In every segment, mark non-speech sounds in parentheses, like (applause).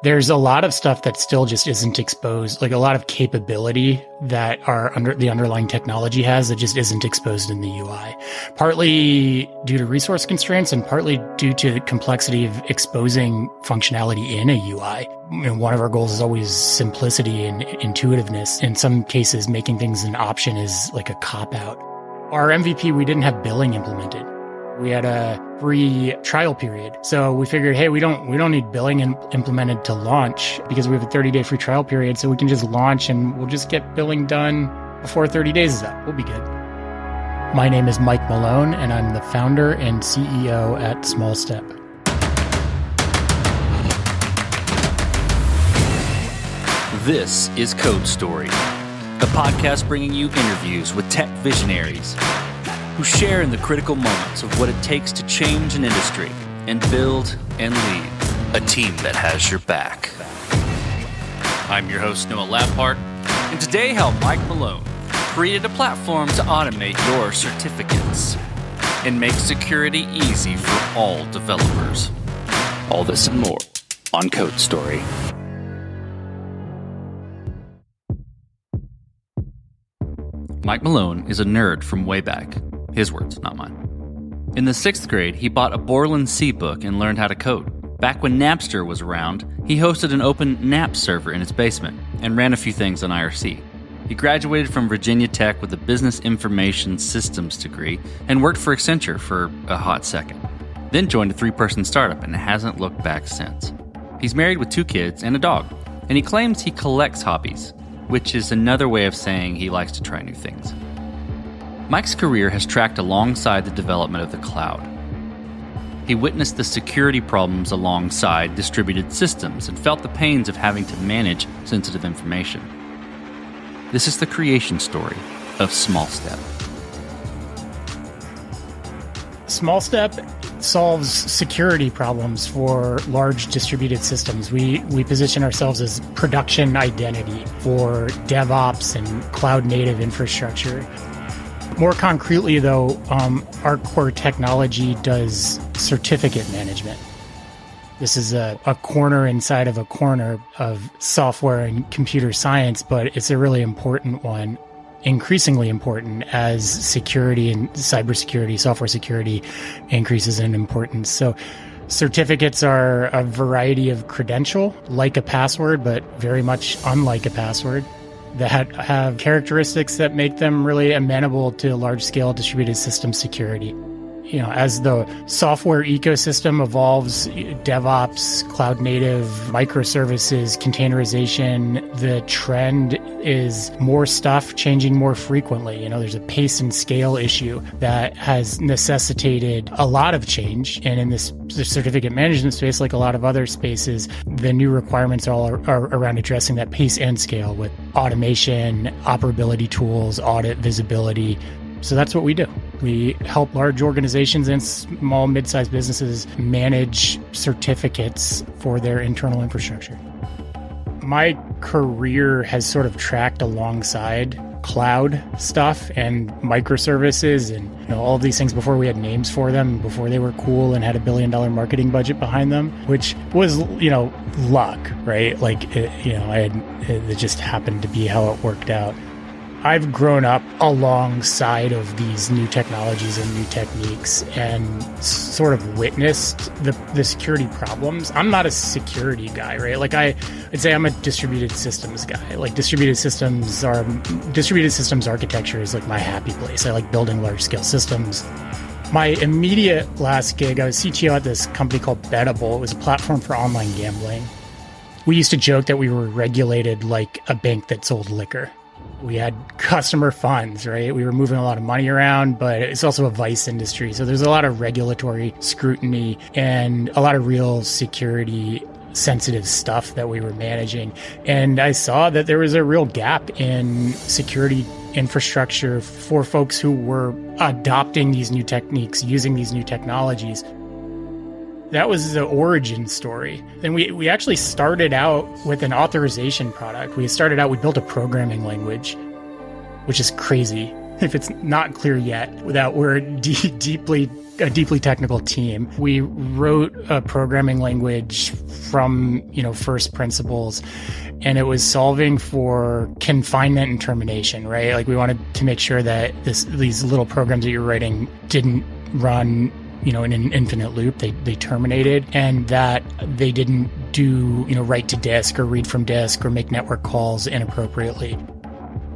There's a lot of stuff that still just isn't exposed, like a lot of capability that our under the underlying technology has that just isn't exposed in the UI. Partly due to resource constraints and partly due to the complexity of exposing functionality in a UI. And one of our goals is always simplicity and intuitiveness. In some cases, making things an option is like a cop out. Our MVP, we didn't have billing implemented. We had a free trial period. So we figured, hey, we don't we don't need billing in, implemented to launch because we have a 30 day free trial period. So we can just launch and we'll just get billing done before 30 days is up. We'll be good. My name is Mike Malone, and I'm the founder and CEO at Smallstep. This is Code Story, a podcast bringing you interviews with tech visionaries who share in the critical moments of what it takes to change an industry and build and lead a team that has your back. I'm your host, Noah Labhart, and today help Mike Malone created a platform to automate your certificates and make security easy for all developers. All this and more on Code Story. Mike Malone is a nerd from way back. His words, not mine. In the sixth grade, he bought a Borland C book and learned how to code. Back when Napster was around, he hosted an open NAP server in his basement and ran a few things on IRC. He graduated from Virginia Tech with a business information systems degree and worked for Accenture for a hot second. Then joined a three person startup and hasn't looked back since. He's married with two kids and a dog, and he claims he collects hobbies, which is another way of saying he likes to try new things. Mike's career has tracked alongside the development of the cloud. He witnessed the security problems alongside distributed systems and felt the pains of having to manage sensitive information. This is the creation story of Smallstep. Small Step solves security problems for large distributed systems. We we position ourselves as production identity for DevOps and cloud native infrastructure. More concretely, though, um, our core technology does certificate management. This is a, a corner inside of a corner of software and computer science, but it's a really important one increasingly important as security and cybersecurity, software security increases in importance. So certificates are a variety of credential, like a password, but very much unlike a password that have characteristics that make them really amenable to large scale distributed system security you know, as the software ecosystem evolves, DevOps, cloud native, microservices, containerization, the trend is more stuff changing more frequently. You know, there's a pace and scale issue that has necessitated a lot of change. And in this certificate management space, like a lot of other spaces, the new requirements are all are around addressing that pace and scale with automation, operability tools, audit visibility, so that's what we do. We help large organizations and small, mid sized businesses manage certificates for their internal infrastructure. My career has sort of tracked alongside cloud stuff and microservices and you know, all of these things before we had names for them, before they were cool and had a billion dollar marketing budget behind them, which was, you know, luck, right? Like, it, you know, I had, it just happened to be how it worked out. I've grown up alongside of these new technologies and new techniques and sort of witnessed the, the security problems. I'm not a security guy, right? Like I, I'd say I'm a distributed systems guy. Like distributed systems are distributed systems architecture is like my happy place. I like building large scale systems. My immediate last gig, I was CTO at this company called Betable. It was a platform for online gambling. We used to joke that we were regulated like a bank that sold liquor we had customer funds, right? We were moving a lot of money around, but it's also a vice industry. So there's a lot of regulatory scrutiny and a lot of real security sensitive stuff that we were managing. And I saw that there was a real gap in security infrastructure for folks who were adopting these new techniques, using these new technologies. That was the origin story. Then we, we actually started out with an authorization product. We started out, we built a programming language, which is crazy. (laughs) if it's not clear yet, that we're (laughs) de- deeply a deeply technical team. We wrote a programming language from, you know, first principles and it was solving for confinement and termination, right? Like we wanted to make sure that this these little programs that you're writing didn't run you know in an infinite loop they they terminated and that they didn't do you know write to disk or read from disk or make network calls inappropriately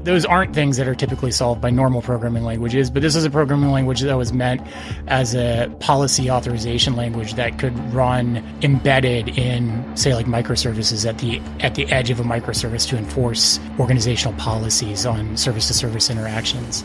those aren't things that are typically solved by normal programming languages, but this is a programming language that was meant as a policy authorization language that could run embedded in, say, like microservices at the at the edge of a microservice to enforce organizational policies on service-to-service interactions.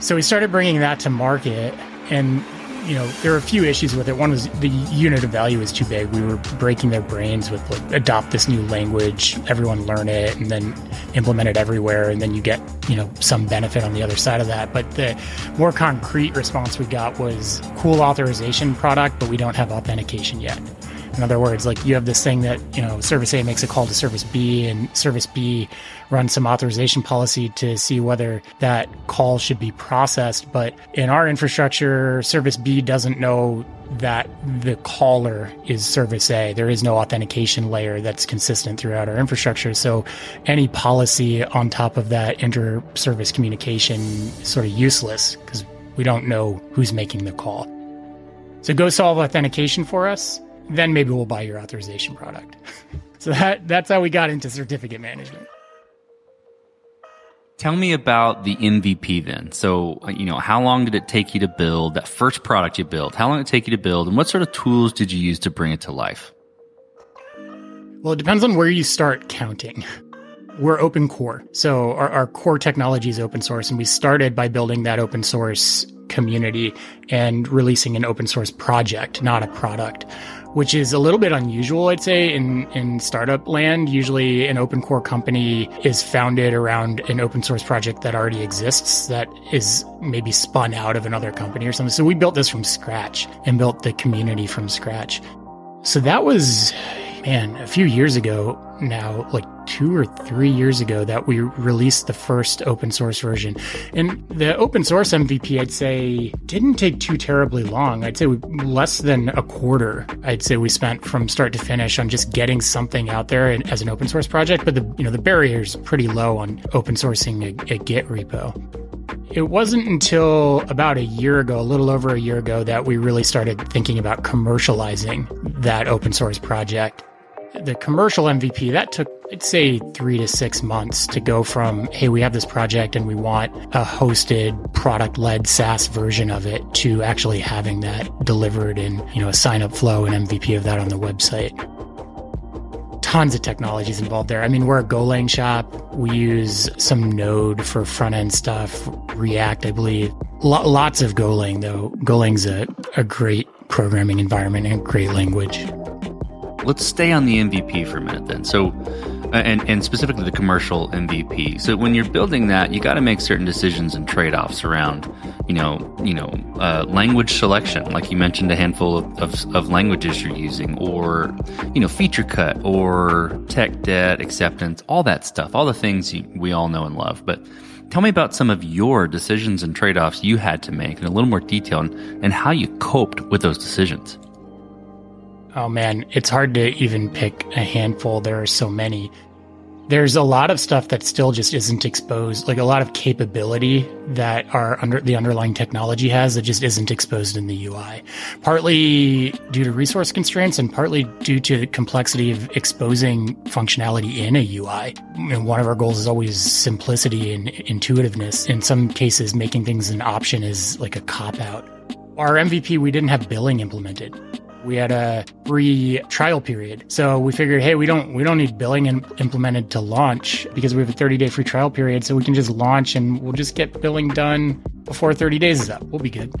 So we started bringing that to market, and you know, there were a few issues with it. One was the unit of value is too big. We were breaking their brains with like adopt this new language, everyone learn it, and then implement it everywhere, and then you get you know some benefit on the other side of that. But the more concrete response we got was cool authorization product, but we don't have authentication yet. In other words, like you have this thing that, you know, service A makes a call to service B and service B runs some authorization policy to see whether that call should be processed. But in our infrastructure, service B doesn't know that the caller is service A. There is no authentication layer that's consistent throughout our infrastructure. So any policy on top of that inter service communication is sort of useless because we don't know who's making the call. So go solve authentication for us then maybe we'll buy your authorization product. (laughs) so that that's how we got into certificate management. Tell me about the MVP then. So, uh, you know, how long did it take you to build that first product you built? How long did it take you to build and what sort of tools did you use to bring it to life? Well, it depends on where you start counting. We're open core. So our, our core technology is open source and we started by building that open source community and releasing an open source project, not a product which is a little bit unusual, I'd say, in, in startup land. Usually, an open core company is founded around an open source project that already exists that is maybe spun out of another company or something. So we built this from scratch and built the community from scratch. So that was, man, a few years ago now, like two or three years ago, that we released the first open source version. And the open source MVP, I'd say, didn't take too terribly long. I'd say we, less than a quarter, I'd say we spent from start to finish on just getting something out there as an open source project. But the, you know, the barrier is pretty low on open sourcing a, a Git repo. It wasn't until about a year ago, a little over a year ago, that we really started thinking about commercializing that open source project the commercial MVP, that took, I'd say, three to six months to go from, hey, we have this project and we want a hosted product led SaaS version of it to actually having that delivered in, you know, a sign up flow and MVP of that on the website. Tons of technologies involved there. I mean, we're a Golang shop. We use some Node for front end stuff, React, I believe. L- lots of Golang, though. Golang's a, a great programming environment and great language let's stay on the MVP for a minute then. So, uh, and, and specifically the commercial MVP. So when you're building that, you got to make certain decisions and trade-offs around, you know, you know, uh, language selection, like you mentioned, a handful of, of, of, languages you're using, or you know, feature cut, or tech debt acceptance, all that stuff, all the things you, we all know and love. But tell me about some of your decisions and trade-offs you had to make in a little more detail, and, and how you coped with those decisions. Oh man, it's hard to even pick a handful. There are so many. There's a lot of stuff that still just isn't exposed, like a lot of capability that our under the underlying technology has that just isn't exposed in the UI. Partly due to resource constraints and partly due to the complexity of exposing functionality in a UI. And one of our goals is always simplicity and intuitiveness. In some cases, making things an option is like a cop out. Our MVP, we didn't have billing implemented we had a free trial period. So we figured, hey, we don't we don't need billing in, implemented to launch because we have a 30 day free trial period. So we can just launch and we'll just get billing done before 30 days is up. We'll be good.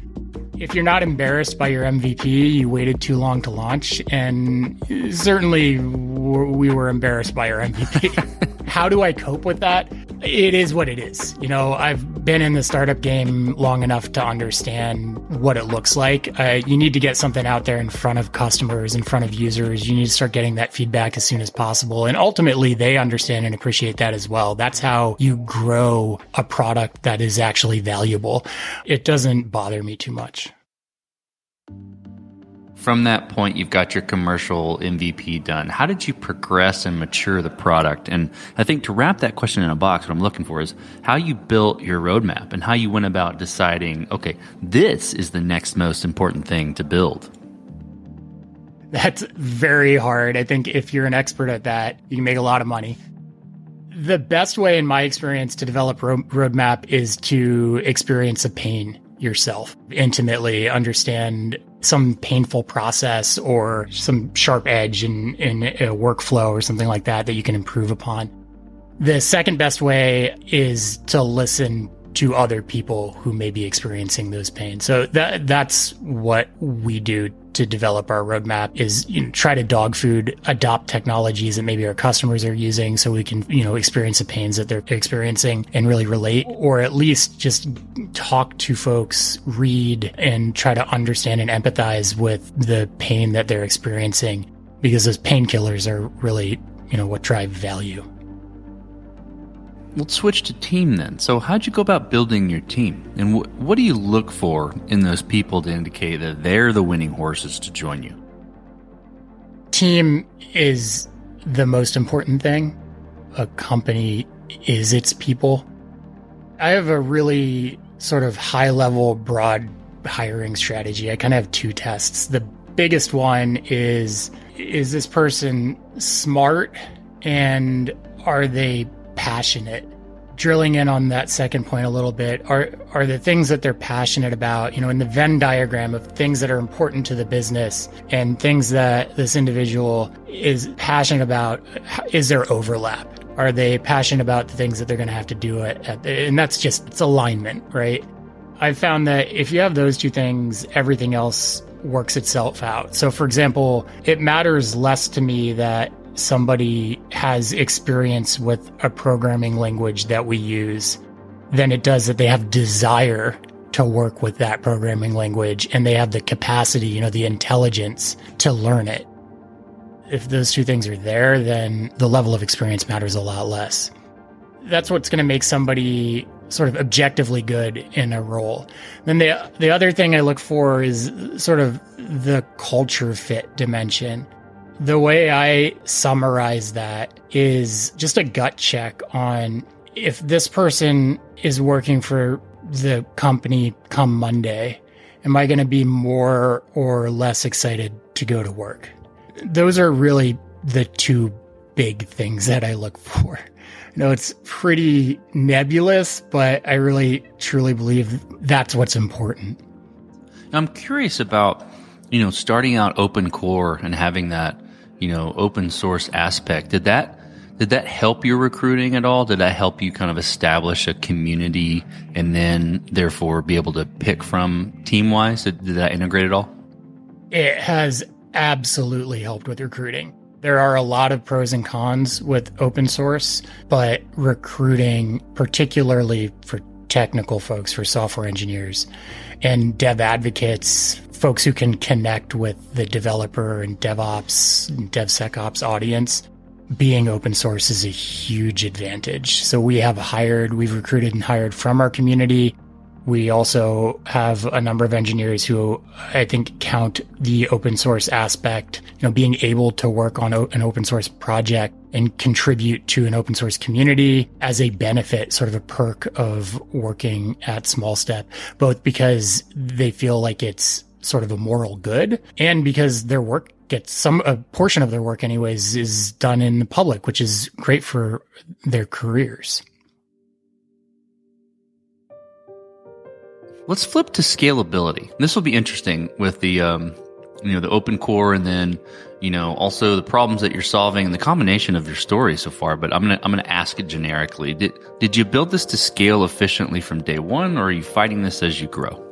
If you're not embarrassed by your MVP, you waited too long to launch, and certainly we were embarrassed by our MVP. (laughs) How do I cope with that? It is what it is. You know, I've been in the startup game long enough to understand what it looks like. Uh, you need to get something out there in front of customers, in front of users. You need to start getting that feedback as soon as possible. And ultimately, they understand and appreciate that as well. That's how you grow a product that is actually valuable. It doesn't bother me too much from that point, you've got your commercial MVP done. How did you progress and mature the product? And I think to wrap that question in a box, what I'm looking for is how you built your roadmap and how you went about deciding, okay, this is the next most important thing to build. That's very hard. I think if you're an expert at that, you can make a lot of money. The best way, in my experience, to develop ro- roadmap is to experience a pain yourself intimately, understand some painful process or some sharp edge in, in a workflow or something like that that you can improve upon. The second best way is to listen to other people who may be experiencing those pains. So that that's what we do to develop our roadmap is you know, try to dog food, adopt technologies that maybe our customers are using so we can, you know, experience the pains that they're experiencing and really relate or at least just talk to folks, read and try to understand and empathize with the pain that they're experiencing because those painkillers are really, you know, what drive value. Let's switch to team then. So, how'd you go about building your team? And wh- what do you look for in those people to indicate that they're the winning horses to join you? Team is the most important thing. A company is its people. I have a really sort of high level, broad hiring strategy. I kind of have two tests. The biggest one is is this person smart and are they passionate. Drilling in on that second point a little bit, are are the things that they're passionate about, you know, in the Venn diagram of things that are important to the business and things that this individual is passionate about, is there overlap? Are they passionate about the things that they're going to have to do it at, and that's just it's alignment, right? I've found that if you have those two things, everything else works itself out. So, for example, it matters less to me that somebody has experience with a programming language that we use than it does that they have desire to work with that programming language and they have the capacity, you know, the intelligence to learn it. If those two things are there, then the level of experience matters a lot less. That's what's going to make somebody sort of objectively good in a role. Then the the other thing I look for is sort of the culture fit dimension. The way I summarize that is just a gut check on if this person is working for the company come Monday, am I going to be more or less excited to go to work? Those are really the two big things that I look for. I know it's pretty nebulous, but I really truly believe that's what's important. I'm curious about, you know, starting out open core and having that you know, open source aspect. Did that did that help your recruiting at all? Did that help you kind of establish a community and then therefore be able to pick from team wise? Did, did that integrate at all? It has absolutely helped with recruiting. There are a lot of pros and cons with open source, but recruiting, particularly for technical folks, for software engineers and dev advocates, folks who can connect with the developer and DevOps and DevSecOps audience, being open source is a huge advantage. So we have hired, we've recruited and hired from our community. We also have a number of engineers who I think count the open source aspect, you know, being able to work on an open source project and contribute to an open source community as a benefit, sort of a perk of working at Smallstep, both because they feel like it's sort of a moral good and because their work gets some a portion of their work anyways is done in the public which is great for their careers let's flip to scalability. This will be interesting with the um, you know the open core and then you know also the problems that you're solving and the combination of your story so far but i'm gonna i'm gonna ask it generically. Did did you build this to scale efficiently from day one or are you fighting this as you grow?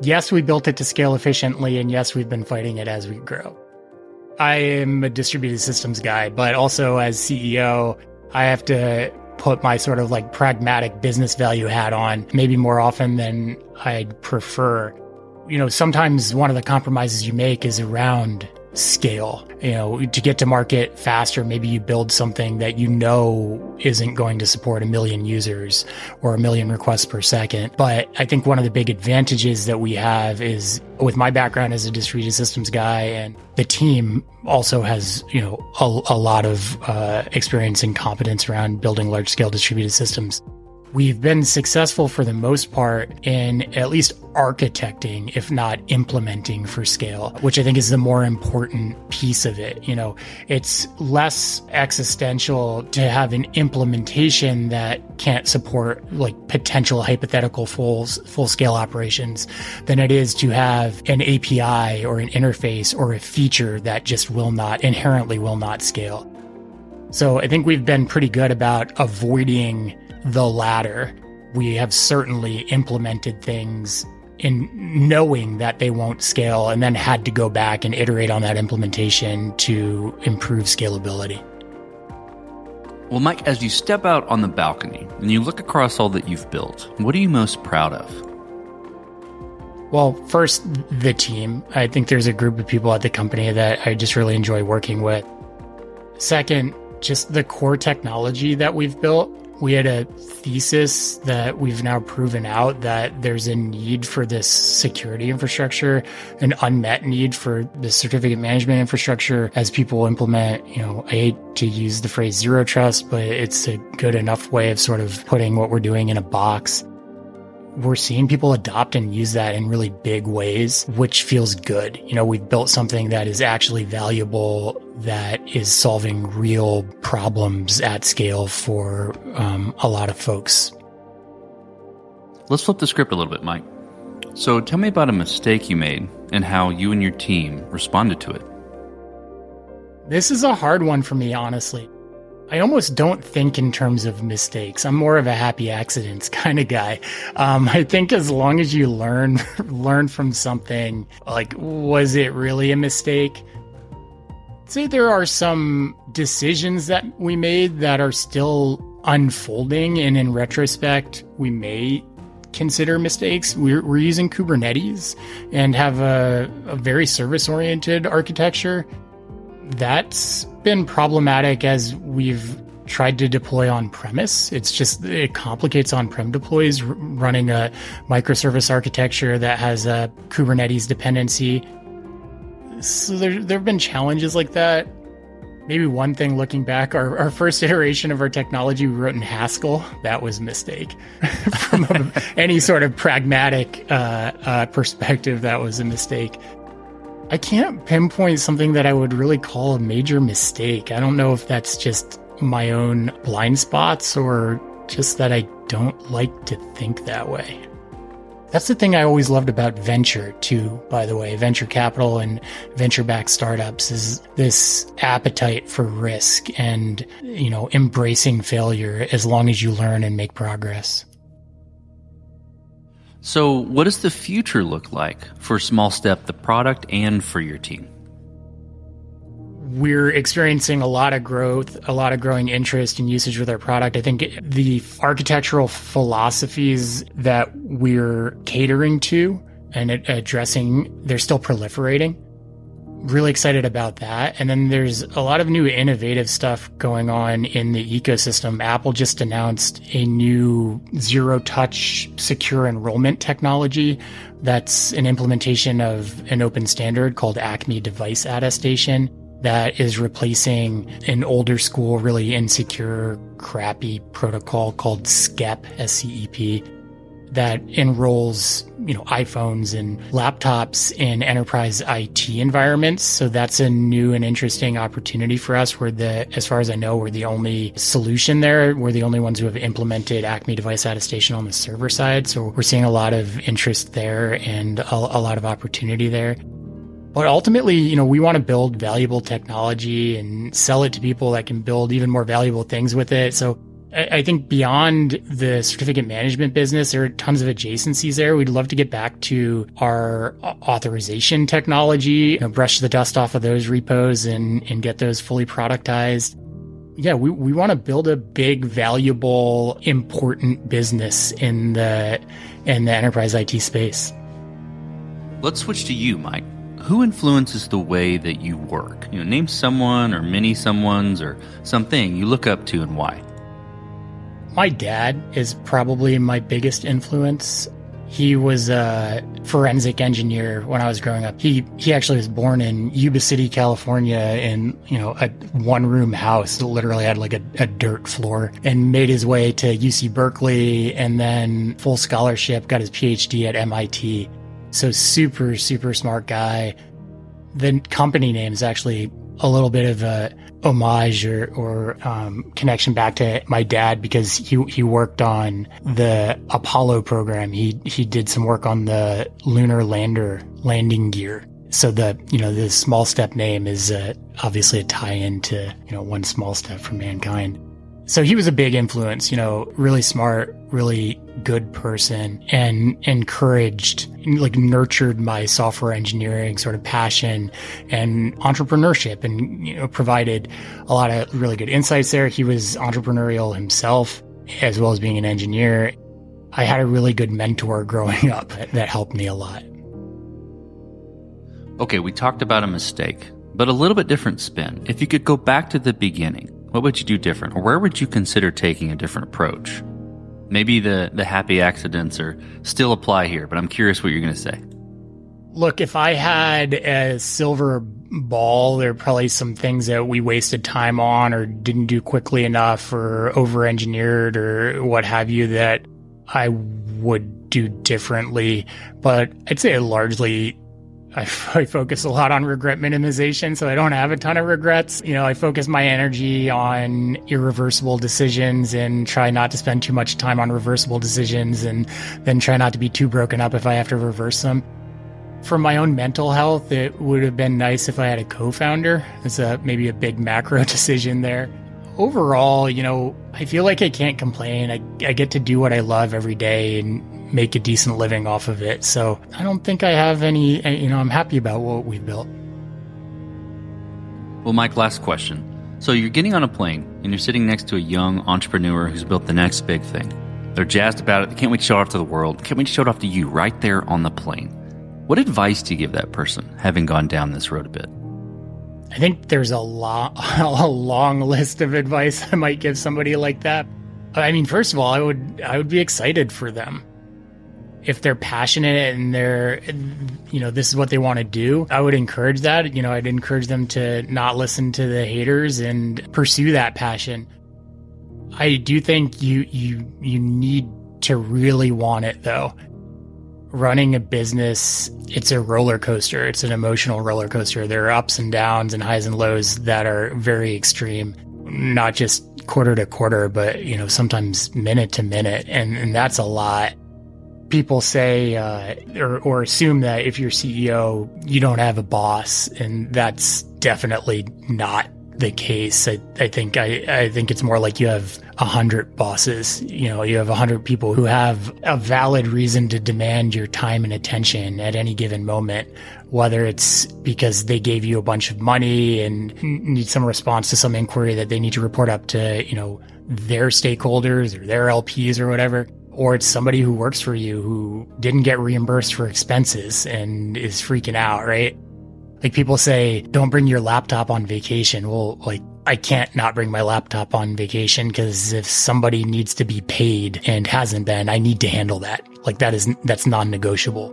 Yes, we built it to scale efficiently, and yes, we've been fighting it as we grow. I am a distributed systems guy, but also as CEO, I have to put my sort of like pragmatic business value hat on, maybe more often than I'd prefer. You know, sometimes one of the compromises you make is around scale. You know, to get to market faster, maybe you build something that you know isn't going to support a million users or a million requests per second. But I think one of the big advantages that we have is with my background as a distributed systems guy and the team also has, you know, a, a lot of uh, experience and competence around building large scale distributed systems. We've been successful for the most part in at least architecting, if not implementing for scale, which I think is the more important piece of it. You know, it's less existential to have an implementation that can't support like potential hypothetical full, full scale operations than it is to have an API or an interface or a feature that just will not inherently will not scale. So I think we've been pretty good about avoiding the latter. We have certainly implemented things in knowing that they won't scale and then had to go back and iterate on that implementation to improve scalability. Well, Mike, as you step out on the balcony and you look across all that you've built, what are you most proud of? Well, first, the team. I think there's a group of people at the company that I just really enjoy working with. Second, just the core technology that we've built we had a thesis that we've now proven out that there's a need for this security infrastructure, an unmet need for the certificate management infrastructure as people implement, you know, I hate to use the phrase zero trust, but it's a good enough way of sort of putting what we're doing in a box we're seeing people adopt and use that in really big ways, which feels good. You know, we've built something that is actually valuable, that is solving real problems at scale for um, a lot of folks. Let's flip the script a little bit, Mike. So tell me about a mistake you made and how you and your team responded to it. This is a hard one for me, honestly. I almost don't think in terms of mistakes. I'm more of a happy accidents (laughs) kind of guy. Um, I think as long as you learn, (laughs) learn from something, like, was it really a mistake? say there are some decisions that we made that are still unfolding, and in retrospect, we may consider mistakes. We're, we're using Kubernetes and have a, a very service oriented architecture. That's been problematic as we've tried to deploy on premise. It's just, it complicates on prem deploys running a microservice architecture that has a Kubernetes dependency. So there, there have been challenges like that. Maybe one thing looking back, our, our first (laughs) iteration of our technology we wrote in Haskell. That was a mistake. (laughs) From a, any sort of pragmatic uh, uh, perspective, that was a mistake. I can't pinpoint something that I would really call a major mistake. I don't know if that's just my own blind spots or just that I don't like to think that way. That's the thing I always loved about venture too, by the way, venture capital and venture backed startups is this appetite for risk and, you know, embracing failure as long as you learn and make progress. So, what does the future look like for Smallstep, the product, and for your team? We're experiencing a lot of growth, a lot of growing interest and usage with our product. I think the architectural philosophies that we're catering to and addressing, they're still proliferating really excited about that. And then there's a lot of new innovative stuff going on in the ecosystem. Apple just announced a new zero touch secure enrollment technology that's an implementation of an open standard called Acme Device Attestation that is replacing an older school, really insecure, crappy protocol called SCEP, S-C-E-P, that enrolls you know iPhones and laptops in enterprise IT environments. So that's a new and interesting opportunity for us. We're the, as far as I know, we're the only solution there. We're the only ones who have implemented Acme device attestation on the server side. So we're seeing a lot of interest there and a, a lot of opportunity there. But ultimately, you know, we want to build valuable technology and sell it to people that can build even more valuable things with it. So I think beyond the certificate management business, there are tons of adjacencies there. We'd love to get back to our uh, authorization technology, you know, brush the dust off of those repos and, and get those fully productized. Yeah, we, we want to build a big, valuable, important business in the in the enterprise IT space. Let's switch to you, Mike. Who influences the way that you work? You know, name someone or many someone's or something you look up to and why. My dad is probably my biggest influence. He was a forensic engineer when I was growing up. He he actually was born in Yuba City, California, in you know a one room house that literally had like a, a dirt floor, and made his way to UC Berkeley, and then full scholarship, got his PhD at MIT. So super super smart guy. The company name is actually a little bit of a homage or, or um, connection back to my dad because he he worked on the Apollo program. He he did some work on the lunar lander landing gear. So the you know the small step name is uh, obviously a tie in to you know one small step for mankind. So he was a big influence, you know, really smart, really good person and encouraged, like nurtured my software engineering sort of passion and entrepreneurship and, you know, provided a lot of really good insights there. He was entrepreneurial himself as well as being an engineer. I had a really good mentor growing (laughs) up that helped me a lot. Okay, we talked about a mistake, but a little bit different spin. If you could go back to the beginning, what would you do different? Or where would you consider taking a different approach? Maybe the, the happy accidents are still apply here, but I'm curious what you're going to say. Look, if I had a silver ball, there are probably some things that we wasted time on or didn't do quickly enough or over engineered or what have you that I would do differently. But I'd say largely I, (laughs) I, focus a lot on regret minimization, so I don't have a ton of regrets. You know, I focus my energy on irreversible decisions and try not to spend too much time on reversible decisions and then try not to be too broken up if I have to reverse them. For my own mental health, it would have been nice if I had a co-founder. It's a maybe a big (laughs) macro decision there. Overall, you know, I feel like I can't complain. I, I get to do what I love every day and make a decent living off of it. So I don't think I have any, eh, you know, I'm happy about what we've built. Well, Mike, last question. So you're getting on a plane and you're sitting next to a young entrepreneur who's built the next big thing. They're jazzed about it. They can't wait to show it off to the world. Can't wait to show it off to you right there on the plane. What advice do you give that person, having gone down this road a bit? I think there's a long, (laughs) a long list of advice (laughs) I might give somebody like that. I mean, first of all, I would, I would be excited for them if they're passionate and they're you know this is what they want to do i would encourage that. You know i'd encourage them to not listen to the haters and pursue that passion. I do think you you you need to really want it though. Running a business it's a roller coaster. It's an emotional roller coaster. There are ups and downs and highs and lows that are very extreme not just quarter to quarter but you know sometimes minute to minute and, and that's a lot people say uh, or, or assume that if you're CEO, you don't have a boss, and that's definitely not the case. I, I think I, I think it's more like you have a hundred bosses. You know, you have a hundred people who have a valid reason to demand your time and attention at any given moment, whether it's because they gave you a bunch of money and need some response to some inquiry that they need to report up to, you know, their stakeholders or their LPs or whatever or it's somebody who works for you who didn't get reimbursed for expenses and is freaking out, right? Like people say, don't bring your laptop on vacation. Well, like I can't not bring my laptop on vacation because if somebody needs to be paid and hasn't been, I need to handle that. Like that is, that's non-negotiable.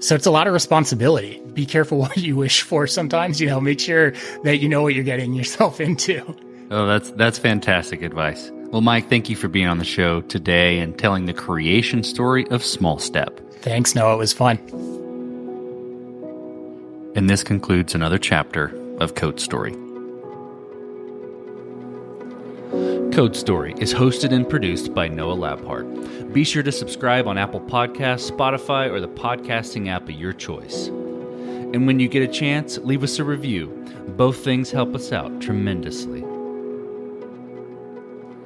So it's a lot of responsibility. Be careful (laughs) what you wish for sometimes, you know, make sure that you know what you're getting yourself (laughs) into. Oh, that's, that's fantastic advice. Well, Mike, thank you for being on the show today and telling the creation story of Smallstep. Thanks, Noah. It was fun. And this concludes another chapter of Code Story. Code Story is hosted and produced by Noah Labhart. Be sure to subscribe on Apple Podcasts, Spotify, or the podcasting app of your choice. And when you get a chance, leave us a review. Both things help us out tremendously